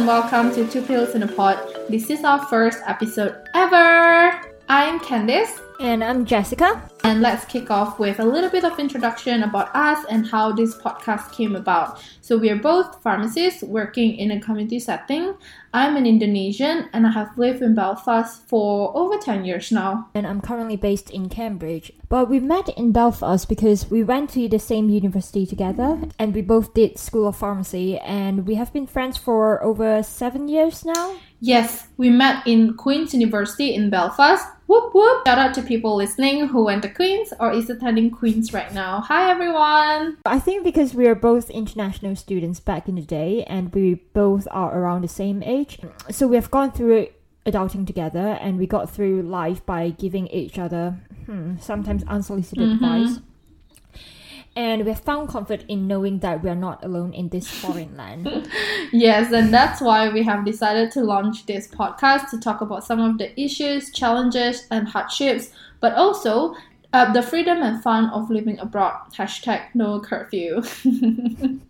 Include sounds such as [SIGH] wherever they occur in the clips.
and welcome to Two Pills in a Pod. This is our first episode ever. I'm Candies. And I'm Jessica. And let's kick off with a little bit of introduction about us and how this podcast came about. So, we are both pharmacists working in a community setting. I'm an Indonesian and I have lived in Belfast for over 10 years now. And I'm currently based in Cambridge. But we met in Belfast because we went to the same university together and we both did School of Pharmacy and we have been friends for over seven years now. Yes, we met in Queen's University in Belfast. Whoop whoop! Shout out to people listening who went to Queen's or is attending Queen's right now. Hi everyone! I think because we are both international students back in the day and we both are around the same age, so we have gone through adulting together and we got through life by giving each other hmm, sometimes unsolicited mm-hmm. advice and we have found comfort in knowing that we are not alone in this foreign land. [LAUGHS] yes, and that's why we have decided to launch this podcast to talk about some of the issues, challenges, and hardships, but also uh, the freedom and fun of living abroad. Hashtag no curfew. [LAUGHS]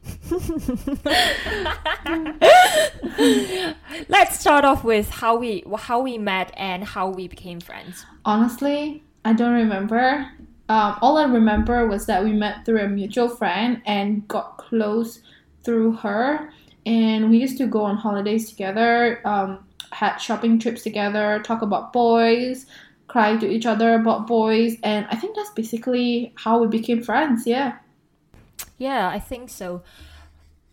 Let's start off with how we how we met and how we became friends. Honestly, I don't remember um, all I remember was that we met through a mutual friend and got close through her. And we used to go on holidays together, um, had shopping trips together, talk about boys, cry to each other about boys. And I think that's basically how we became friends. Yeah. Yeah, I think so.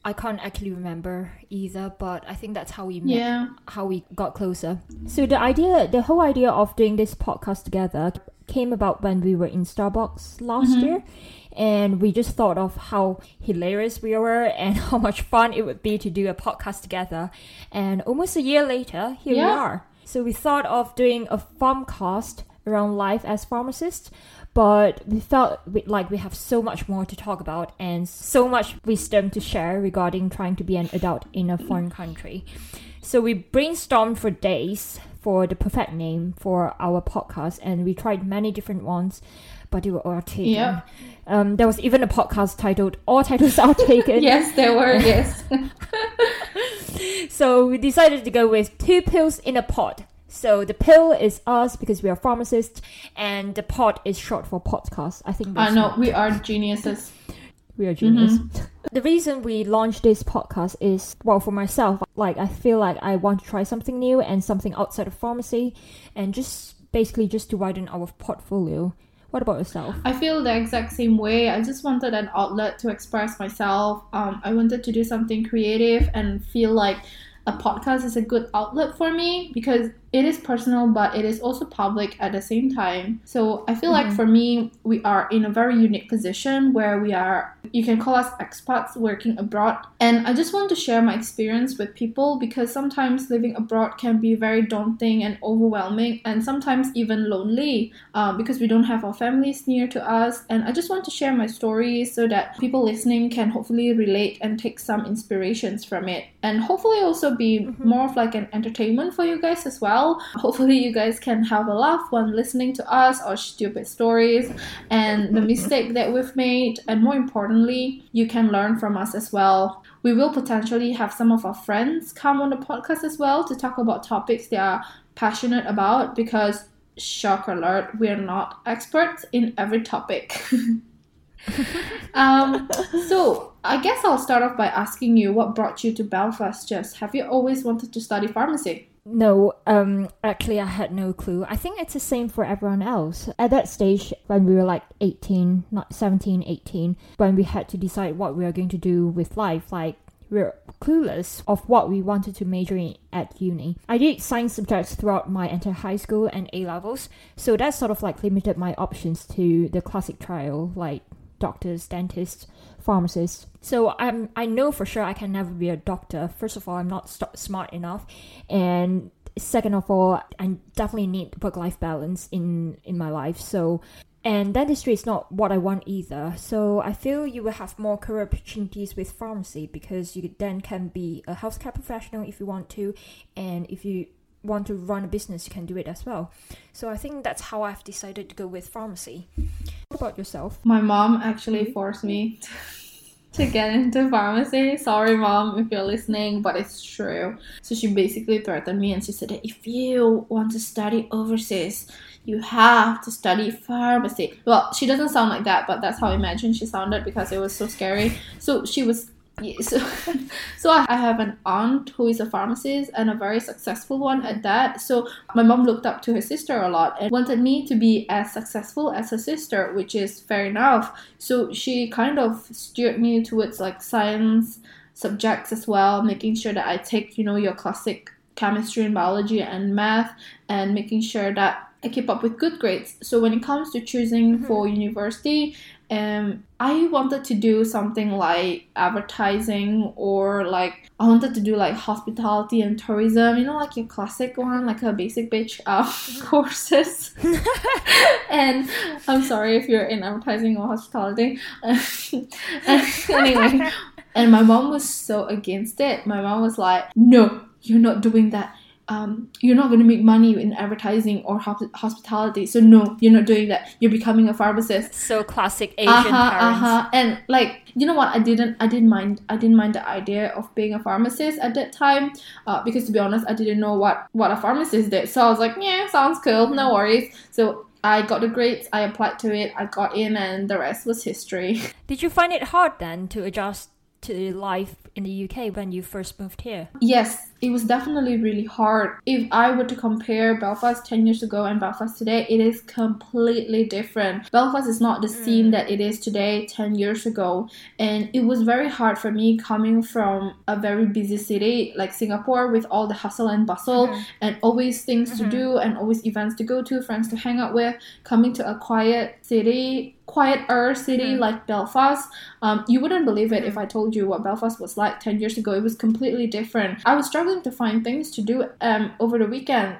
I can't actually remember either, but I think that's how we met, yeah. how we got closer. So the idea, the whole idea of doing this podcast together came about when we were in Starbucks last mm-hmm. year. And we just thought of how hilarious we were [LAUGHS] and how much fun it would be to do a podcast together. And almost a year later, here yeah. we are. So we thought of doing a farm cast around life as pharmacists, but we felt like we have so much more to talk about and so much wisdom to share regarding trying to be an adult in a foreign country. So we brainstormed for days for the perfect name for our podcast, and we tried many different ones, but they were all taken. Yeah. Um, there was even a podcast titled "All Titles Are Taken." [LAUGHS] yes, there were. Yes. [LAUGHS] so we decided to go with two pills in a pod. So the pill is us because we are pharmacists, and the pod is short for podcast. I think. I know we are geniuses we are geniuses. Mm-hmm. [LAUGHS] The reason we launched this podcast is well for myself, like I feel like I want to try something new and something outside of pharmacy and just basically just to widen our portfolio. What about yourself? I feel the exact same way. I just wanted an outlet to express myself. Um, I wanted to do something creative and feel like a podcast is a good outlet for me because it is personal but it is also public at the same time. So i feel mm-hmm. like for me we are in a very unique position where we are you can call us expats working abroad. And i just want to share my experience with people because sometimes living abroad can be very daunting and overwhelming and sometimes even lonely uh, because we don't have our families near to us. And i just want to share my story so that people listening can hopefully relate and take some inspirations from it. And hopefully also be mm-hmm. more of like an entertainment for you guys as well well. Hopefully, you guys can have a laugh when listening to us, our stupid stories, and the mistake that we've made. And more importantly, you can learn from us as well. We will potentially have some of our friends come on the podcast as well to talk about topics they are passionate about because, shock alert, we are not experts in every topic. [LAUGHS] um, so I guess I'll start off by asking you what brought you to Belfast. Just have you always wanted to study pharmacy? No, um, actually, I had no clue. I think it's the same for everyone else. At that stage, when we were like 18, not 17, 18, when we had to decide what we are going to do with life, like we we're clueless of what we wanted to major in at uni. I did science subjects throughout my entire high school and A levels, so that sort of like limited my options to the classic trial, like doctors, dentists, pharmacists. So I'm I know for sure I can never be a doctor. First of all, I'm not st- smart enough, and second of all, I definitely need work life balance in in my life. So and dentistry is not what I want either. So I feel you will have more career opportunities with pharmacy because you then can be a healthcare professional if you want to, and if you want to run a business, you can do it as well. So I think that's how I've decided to go with pharmacy. What about yourself? My mom actually mm-hmm. forced me [LAUGHS] to get into pharmacy. Sorry, mom, if you're listening, but it's true. So she basically threatened me and she said if you want to study overseas, you have to study pharmacy. Well, she doesn't sound like that, but that's how I imagine she sounded because it was so scary. So she was yeah, [LAUGHS] so, so I have an aunt who is a pharmacist and a very successful one at that. So my mom looked up to her sister a lot and wanted me to be as successful as her sister, which is fair enough. So she kind of steered me towards like science subjects as well, making sure that I take, you know, your classic chemistry and biology and math and making sure that I keep up with good grades. So when it comes to choosing mm-hmm. for university, um, I wanted to do something like advertising or like I wanted to do like hospitality and tourism, you know, like your classic one, like a basic bitch uh, [LAUGHS] courses. [LAUGHS] and I'm sorry if you're in advertising or hospitality. [LAUGHS] anyway, and my mom was so against it. My mom was like, "No, you're not doing that." Um, you're not going to make money in advertising or hospitality. So no, you're not doing that. You're becoming a pharmacist. So classic Asian uh-huh, parents. Uh-huh. And like, you know what? I didn't. I didn't mind. I didn't mind the idea of being a pharmacist at that time, uh, because to be honest, I didn't know what what a pharmacist did. So I was like, yeah, sounds cool. No worries. So I got the grades. I applied to it. I got in, and the rest was history. [LAUGHS] Did you find it hard then to adjust to life in the UK when you first moved here? Yes, it was definitely really hard. If I were to compare Belfast 10 years ago and Belfast today, it is completely different. Belfast is not the scene mm. that it is today 10 years ago. And it was very hard for me coming from a very busy city like Singapore with all the hustle and bustle mm-hmm. and always things mm-hmm. to do and always events to go to, friends to hang out with, coming to a quiet city quieter city mm-hmm. like Belfast. Um, you wouldn't believe it if mm-hmm. I told you what Belfast was like 10 years ago. It was completely different. I was struggling to find things to do um, over the weekend.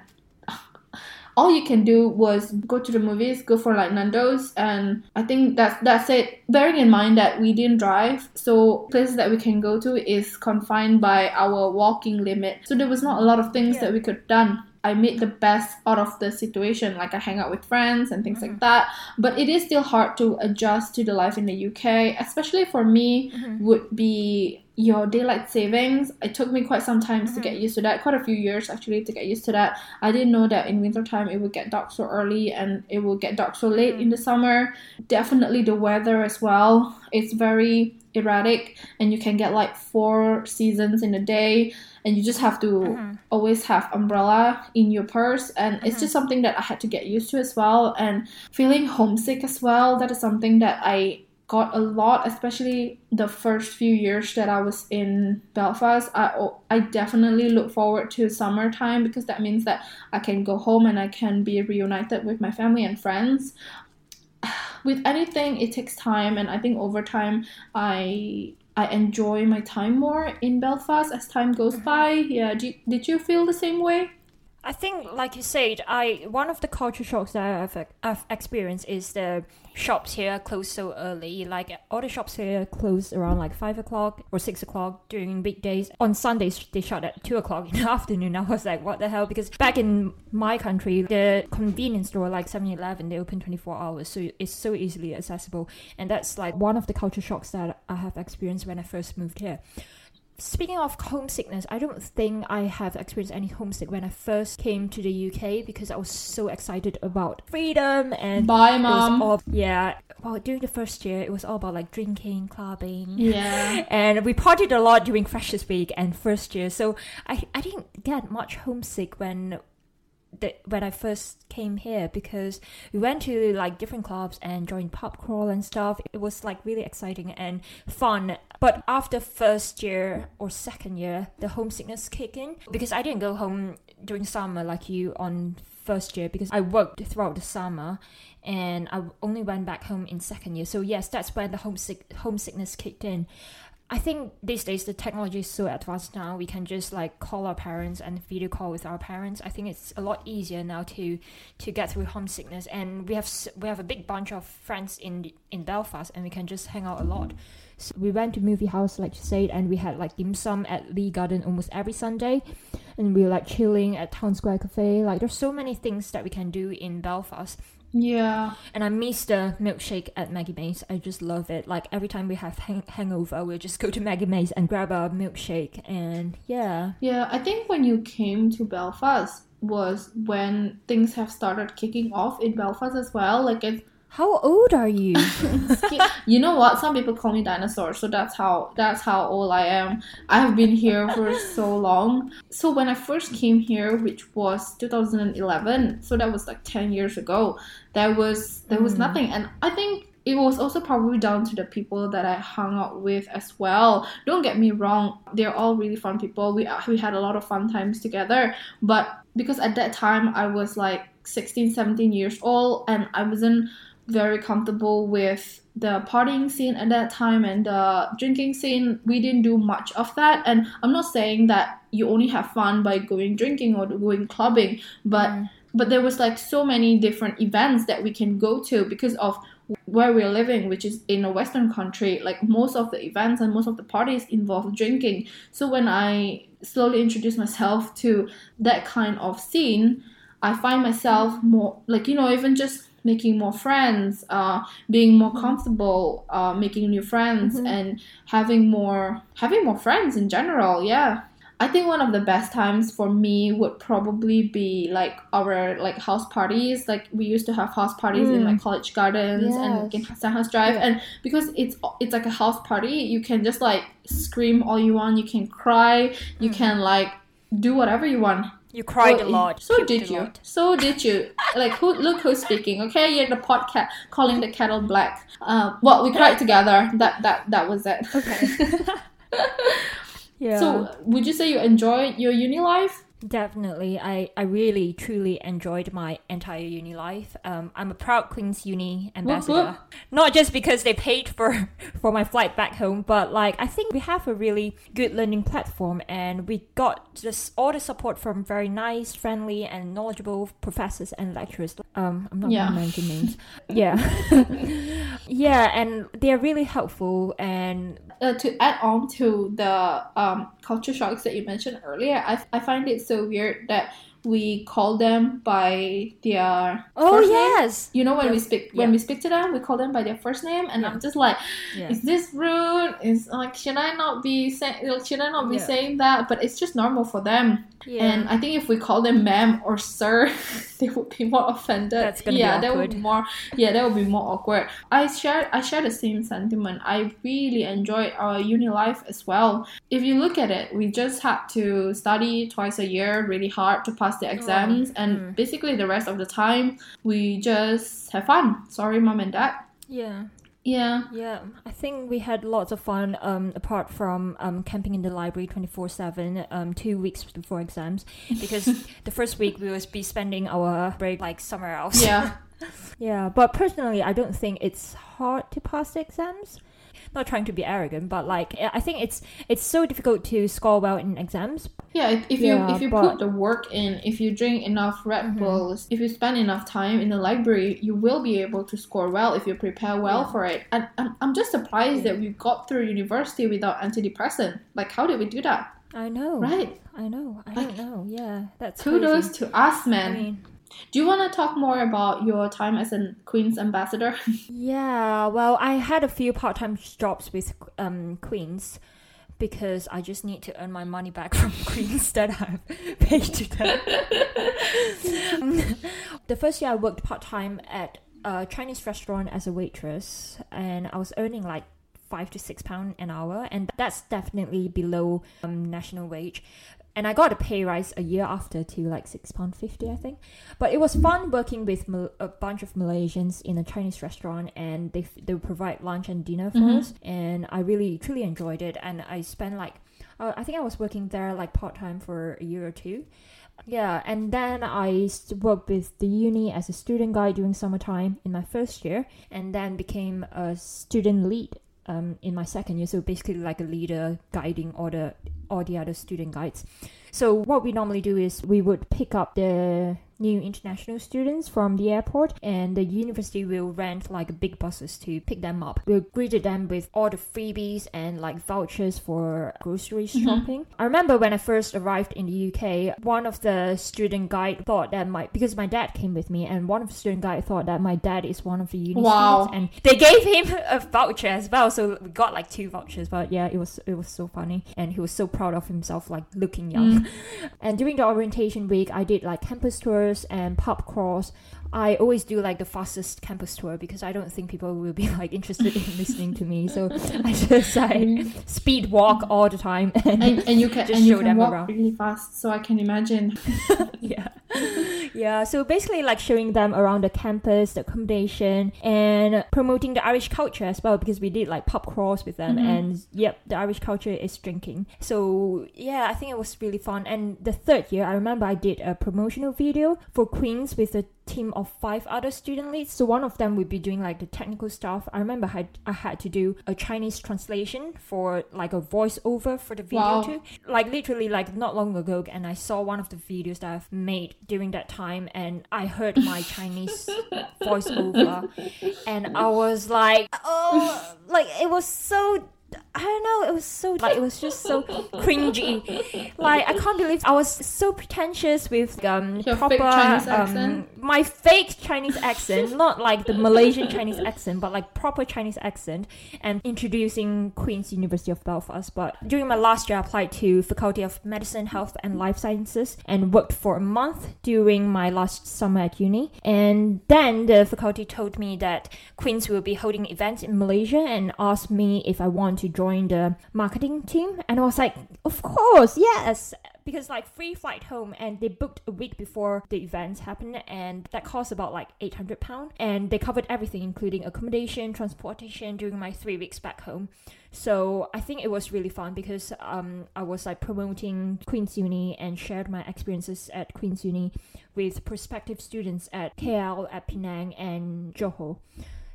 [SIGHS] All you can do was go to the movies, go for like Nando's, and I think that's that's it. Bearing in mind that we didn't drive, so places that we can go to is confined by our walking limit. So there was not a lot of things yeah. that we could done. I made the best out of the situation. Like I hang out with friends and things mm-hmm. like that. But it is still hard to adjust to the life in the UK, especially for me. Mm-hmm. Would be your daylight savings. It took me quite some time mm-hmm. to get used to that. Quite a few years actually to get used to that. I didn't know that in wintertime it would get dark so early and it will get dark so late in mm-hmm. the summer. Definitely the weather as well. It's very erratic and you can get like four seasons in a day and you just have to mm-hmm. always have umbrella in your purse and mm-hmm. it's just something that i had to get used to as well and feeling homesick as well that is something that i got a lot especially the first few years that i was in belfast i i definitely look forward to summertime because that means that i can go home and i can be reunited with my family and friends [SIGHS] with anything it takes time and i think over time i I enjoy my time more in Belfast as time goes mm-hmm. by. Yeah, did, did you feel the same way? I think, like you said, I one of the culture shocks that I've, I've experienced is the shops here close so early. Like all the shops here close around like five o'clock or six o'clock during weekdays. On Sundays they shut at two o'clock in [LAUGHS] the afternoon. I was like, what the hell? Because back in my country, the convenience store like 7-Eleven, they open twenty four hours, so it's so easily accessible. And that's like one of the culture shocks that I have experienced when I first moved here speaking of homesickness, I don't think I have experienced any homesick when I first came to the UK because I was so excited about freedom and bye mom. All, yeah, well, during the first year, it was all about like drinking, clubbing. Yeah, [LAUGHS] and we partied a lot during Freshers Week and first year, so I I didn't get much homesick when that when I first came here because we went to like different clubs and joined pub crawl and stuff. It was like really exciting and fun. But after first year or second year, the homesickness kicked in because I didn't go home during summer like you on first year because I worked throughout the summer and I only went back home in second year. So yes, that's when the homesick homesickness kicked in. I think these days the technology is so advanced now. We can just like call our parents and video call with our parents. I think it's a lot easier now to to get through homesickness. And we have we have a big bunch of friends in in Belfast, and we can just hang out a lot. So we went to movie house, like you said, and we had like dim sum at Lee Garden almost every Sunday, and we were like chilling at Town Square Cafe. Like there's so many things that we can do in Belfast Yeah. And I miss the milkshake at Maggie May's. I just love it. Like every time we have hang- hangover, we'll just go to Maggie May's and grab a milkshake. And yeah, Yeah, I think when you came to Belfast was when things have started kicking off in Belfast as well. Like it's how old are you? [LAUGHS] you know what? Some people call me dinosaur, so that's how that's how old I am. I have been here for so long. So when I first came here, which was 2011, so that was like 10 years ago, there was there was Mm. nothing, and I think it was also probably down to the people that I hung out with as well. Don't get me wrong, they're all really fun people. We we had a lot of fun times together, but because at that time I was like 16, 17 years old, and I wasn't very comfortable with the partying scene at that time and the drinking scene. We didn't do much of that. And I'm not saying that you only have fun by going drinking or going clubbing, but Mm. but there was like so many different events that we can go to because of where we're living, which is in a Western country. Like most of the events and most of the parties involve drinking. So when I slowly introduce myself to that kind of scene, I find myself more like you know even just making more friends, uh, being more comfortable, uh, making new friends, Mhm. and having more having more friends in general. Yeah. I think one of the best times for me would probably be like our like house parties. Like we used to have house parties in Mm. like College Gardens and in Sandhurst Drive, Yeah. and because it's it's like a house party, you can just like scream all you want. You can cry. You Mm. can like do whatever you want. You cried a lot. So did you? lot. So did you? Like who? Look who's speaking. Okay, you're the podcast calling the kettle black. Uh, well, we cried together. That that that was it. Okay. [LAUGHS] [LAUGHS] Yeah. So would you say you enjoyed your uni life? Definitely, I, I really truly enjoyed my entire uni life. Um, I'm a proud Queen's Uni ambassador. whoop. Not just because they paid for [LAUGHS] for my flight back home, but like I think we have a really good learning platform, and we got just all the support from very nice, friendly, and knowledgeable professors and lecturers. Um, I'm not Yeah. names. [LAUGHS] Yeah, [LAUGHS] yeah, and they're really helpful and uh, to add on to the um, culture shocks that you mentioned earlier, I, I find it so weird that we call them by their oh first name. yes, You know when we Yes. speak when Yeah. we speak to them, we call them by their first name, and Yeah. I'm just like, yeah. is this rude? Is like should I not be saying should I not be Yeah. saying that? But it's just normal for them. yeah. And I think if we call them ma'am or sir, [LAUGHS] they would be more offended. That's gonna be yeah, that would be more. Yeah, that would be more awkward. I share I share the same sentiment. I really enjoyed our uni life as well. If you look at it, we just had to study twice a year really hard to pass the exams, and mm. basically the rest of the time we just have fun. Sorry, mom and dad. yeah. Yeah. Yeah, I think we had lots of fun. Um, apart from um, camping in the library twenty four seven, um, two weeks before exams, because [LAUGHS] the first week we will be spending our break like somewhere else. Yeah. [LAUGHS] yeah. But personally, I don't think it's hard to pass the exams. Not trying to be arrogant, but like I think it's it's so difficult to score well in exams. Yeah, if, you Yeah, if you but- put the work in, if you drink enough Red Mhm. Bulls, if you spend enough time in the library, you will be able to score well if you prepare well Yeah. for it. And I'm, I'm just surprised that we got through university without antidepressant. Like, how did we do that? I know, Right? I know, I Like, don't know. Yeah, that's Kudos crazy. to us, man. I mean, do you want to talk more about your time as a Queen's ambassador? [LAUGHS] Yeah, well, I had a few part-time jobs with um, Queens because I just need to earn my money back [LAUGHS] from Queens that I've [LAUGHS] paid to them. the first year I worked part-time at a Chinese restaurant as a waitress, and I was earning like five to six pound an hour, and that's definitely below um, national wage. And I got a pay rise a year after to like six pound fifty, I think. But it was fun working with Mal- a bunch of Malaysians in a Chinese restaurant, and they f- they would provide lunch and dinner for Mhm. us, and I really truly enjoyed it. And I spent like, uh, I think I was working there like part time for a year or two. Yeah, and then I worked with the uni as a student guide during summertime in my first year, and then became a student lead um, in my second year. So basically, like a leader guiding all the all the other student guides. So what we normally do is we would pick up the new international students from the airport, and the university will rent like big buses to pick them up. We'll greet them with all the freebies and like vouchers for grocery Mm-hmm. shopping. I remember when I first arrived in the UK, one of the student guide thought that my because my dad came with me, and one of the student guide thought that my dad is one of the uni Wow. students, and they gave him [LAUGHS] a voucher as well. So we got like two vouchers, but yeah, it was it was so funny, and he was so proud of himself, like looking young. Mm. [LAUGHS] And during the orientation week, I did like campus tours and pub crawls. I always do like the fastest campus tour because I don't think people will be [LAUGHS] like interested in [LAUGHS] listening to me. So I just like mm. speed walk all the time. And, and, and you [LAUGHS] can Just and you show can them walk around. really fast, so I can imagine. yeah. Yeah. So basically like showing them around the campus, the accommodation and promoting the Irish culture as well because we did like pub crawls with them Mhm. and yep, the Irish culture is drinking. So yeah, I think it was really fun. And the third year I remember I did a promotional video for Queens with a team of five other student leads. So one of them would be doing like the technical stuff. I remember I had, I had to do a Chinese translation for like a voiceover for the video Wow. too. Like literally like not long ago and I saw one of the videos that I've made during that time and I heard my [LAUGHS] Chinese voiceover and I was like oh like it was so I don't know. It was so [LAUGHS] like it was just so cringy. Like I can't believe I was so pretentious with um Your proper fake Chinese um, accent? my fake Chinese accent, not like the Malaysian Chinese accent, but like proper Chinese accent, and introducing Queen's University of Belfast. But during my last year, I applied to Faculty of Medicine, Health and Life Sciences and worked for a month during my last summer at uni. And then the faculty told me that Queen's will be holding events in Malaysia and asked me if I want to join the marketing team. And I was like, of course, yes. Because like free flight home and they booked a week before the events happened and that cost about like 800 pound. And they covered everything including accommodation transportation during my three weeks back home. So i think it was really fun because um, i was like promoting queen's uni and shared my experiences at queen's uni with prospective students at kl at penang and johor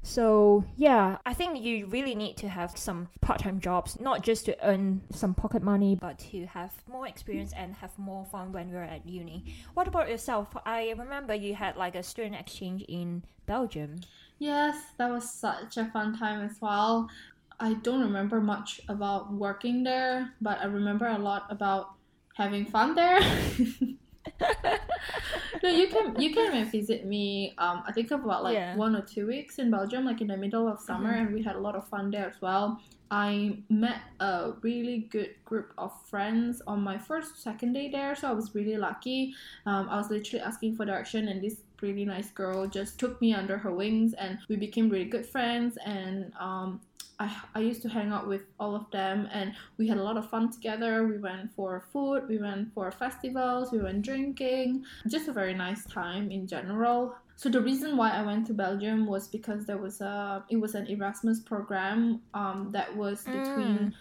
so yeah, I think you really need to have some part-time jobs, not just to earn some pocket money, but to have more experience and have more fun when you're at uni. What about yourself? I remember you had like a student exchange in Belgium. Yes, that was such a fun time as well. I don't remember much about working there, but I remember a lot about having fun there. [LAUGHS] [LAUGHS] no, you can you came and visit me. Um, I think about like Yeah. one or two weeks in Belgium, like in the middle of summer, Mhm. and we had a lot of fun there as well. I met a really good group of friends on my first second day there, so I was really lucky. Um, I was literally asking for direction, and this really nice girl just took me under her wings, and we became really good friends. And um, I, I used to hang out with all of them, and we had a lot of fun together. We went for food, we went for festivals, we went drinking. Just a very nice time in general. So the reason why I went to Belgium was because there was a it was an Erasmus program um, that was between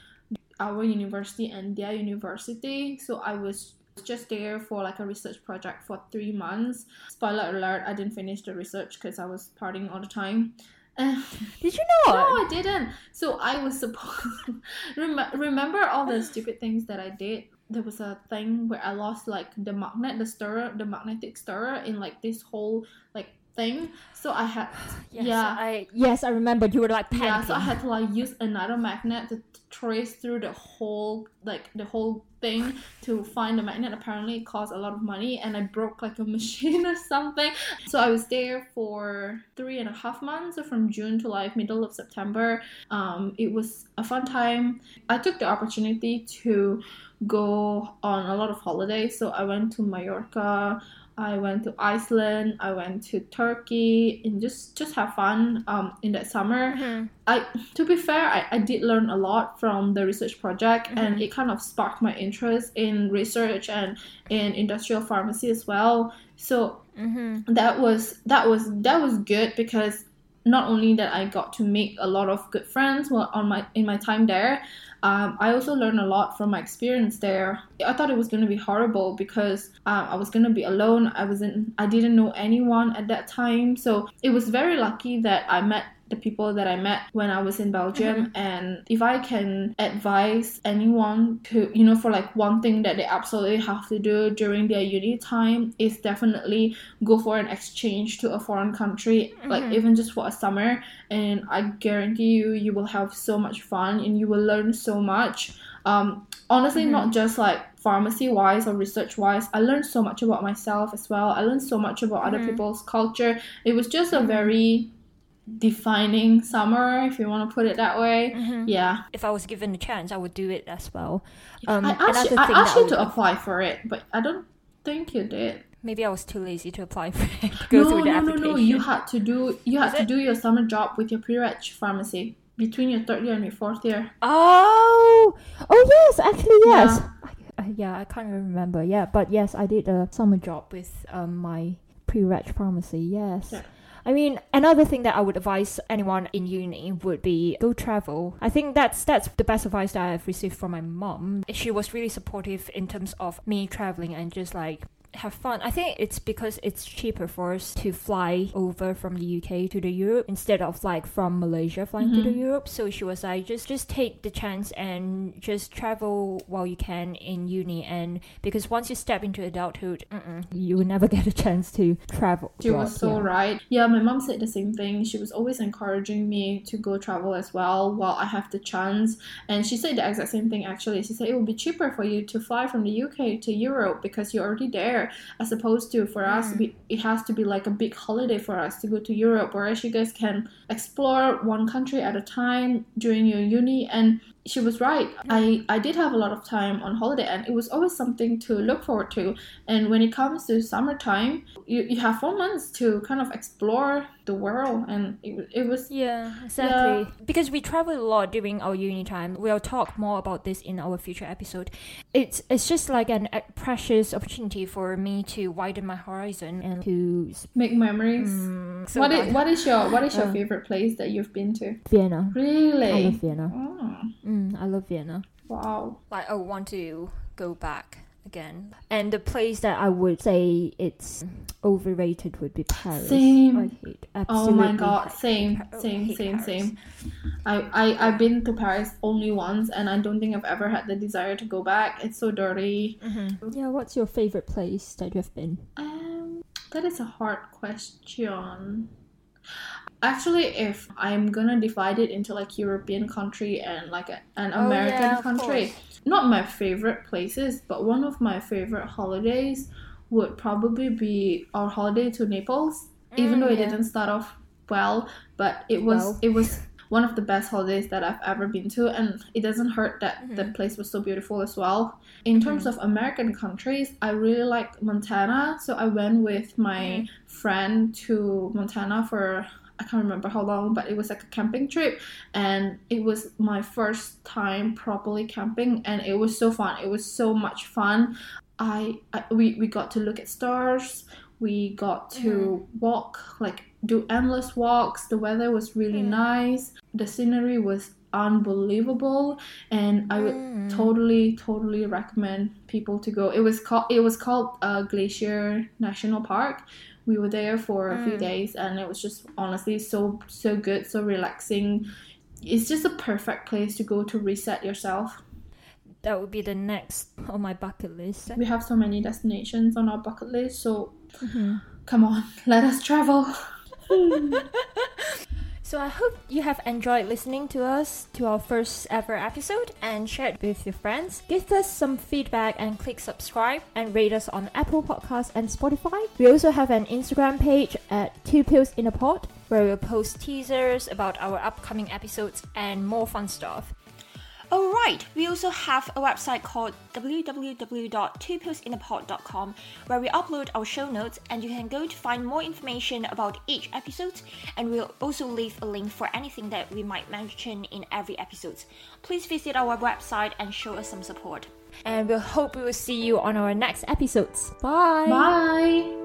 our university and their university. So I was just there for like a research project for three months. Spoiler alert: I didn't finish the research because I was partying all the time. Did you know? [LAUGHS] No. I didn't. So I was supposed [LAUGHS] Rem- remember all the stupid things that I did. There was a thing where I lost like the magnet, the stirrer, the magnetic stirrer in like this whole like thing. So I had [SIGHS] Yes, yeah. I yes, I remember you were like panicking. yeah, so I had to like use another magnet to trace through the whole like the whole thing to find the magnet. Apparently, it cost a lot of money, and I broke like a [LAUGHS] machine or something. So I was there for three and a half months, so from June to like middle of September. Um, it was a fun time. I took the opportunity to go on a lot of holidays. So I went to Mallorca. I went to Iceland. I went to Turkey, and just just have fun. Um, in that summer. Mhm. I to be fair, I, I did learn a lot from the research project and Mhm. it kind of sparked my interest in research and in industrial pharmacy as well. So Mhm. that was that was that was good because not only that I got to make a lot of good friends while on my in my time there, um, I also learned a lot from my experience there. I thought it was gonna be horrible because um, I was gonna be alone. I wasn't I didn't know anyone at that time, so it was very lucky that I met the people that I met when I was in Belgium. Mm-hmm. And if I can advise anyone to, you know, for like one thing that they absolutely have to do during their uni time is definitely go for an exchange to a foreign country, like Mhm. even just for a summer. And I guarantee you, you will have so much fun and you will learn so much. Um, honestly, Mhm. not just like pharmacy wise or research wise, I learned so much about myself as well. I learned so much about other Mhm. people's culture. It was just a Mhm. very defining summer, if you want to put it that way. Mhm. Yeah, If I was given the chance, I would do it as well. Um, I asked you, I asked you I to would- apply for it, but I don't think you did. Maybe I was too lazy to apply for it. [LAUGHS] to go no, through the no, no, application. no. You had to do you had Is to it? do your summer job with your pre-reg pharmacy between your third year and your fourth year. Oh, oh yes, actually yes. I, uh, yeah, I can't even remember. Yeah, but yes, I did a summer job with um, my pre-reg pharmacy. Yes. Yeah. I mean, another thing that I would advise anyone in uni would be go travel. I think that's that's the best advice that I've received from my mom. She was really supportive in terms of me traveling and just like have fun. I think it's because it's cheaper for us to fly over from the UK to the Europe instead of like from Malaysia flying to the Mhm. Europe. So she was like, just just take the chance and just travel while you can in uni. And because once you step into adulthood, you will never [LAUGHS] get a chance to travel. She was abroad, so yeah. right. Yeah, my mom said the same thing. She was always encouraging me to go travel as well while I have the chance. And she said the exact same thing actually. She said it will be cheaper for you to fly from the UK to Europe because you're already there, as opposed to for us, Mm. we, it has to be like a big holiday for us to go to Europe, whereas you guys can explore one country at a time during your uni. And she was right. I, I did have a lot of time on holiday, and it was always something to look forward to. And when it comes to summertime, you, you have four months to kind of explore the world, and it, it was Yeah, exactly. Because we travel a lot during our uni time. We'll talk more about this in our future episode. It's it's just like an a precious opportunity for me to widen my horizon and to make memories. mm, so what is what is your what is your Uh. favorite place that you've been to? Vienna. Really? I love Vienna. Oh, Mm, I love Vienna. wow. Like I want to go back again. And the place that I would say it's overrated would be Paris. Same. I hate Oh my god, same, Pa- same, same, Paris. same. I, I I've been to Paris only once, and I don't think I've ever had the desire to go back. It's so dirty. Mhm. Yeah, what's your favorite place that you've been? Um, that is a hard question. Actually, if I'm gonna divide it into like European country and like a, an Oh, American yeah, country, not my favorite places, but one of my favorite holidays would probably be our holiday to Naples. Even Mm, though it yeah. didn't start off well, but it was Well. it was one of the best holidays that I've ever been to, and it doesn't hurt that the Mhm. place was so beautiful as well. In terms Mhm. of American countries, I really like Montana, so I went with my Mhm. friend to Montana for I can't remember how long, but it was like a camping trip, and it was my first time properly camping, and it was so fun. It was so much fun. I, I we, we got to look at stars. We got to walk like do endless walks. The weather was really Mm. nice. The scenery was unbelievable, and I would Mm. totally totally recommend people to go. It was called it was called uh, Glacier National Park. We were there for a few Mm. days, and it was just honestly so so good, so relaxing. It's just a perfect place to go to reset yourself. That would be the next on my bucket list. We have so many destinations on our bucket list, so Mhm. come on, [LAUGHS] let us travel. [LAUGHS] So I hope you have enjoyed listening to us to our first ever episode and share it with your friends. Give us some feedback and click subscribe and rate us on Apple Podcasts and Spotify. We also have an Instagram page at Two Pills in a Pod where we'll post teasers about our upcoming episodes and more fun stuff. Oh right, we also have a website called www.twopillsinapod.com where we upload our show notes and you can go to find more information about each episode and we'll also leave a link for anything that we might mention in every episode. Please visit our website and show us some support. And we'll hope we will see you on our next episodes. Bye! Bye.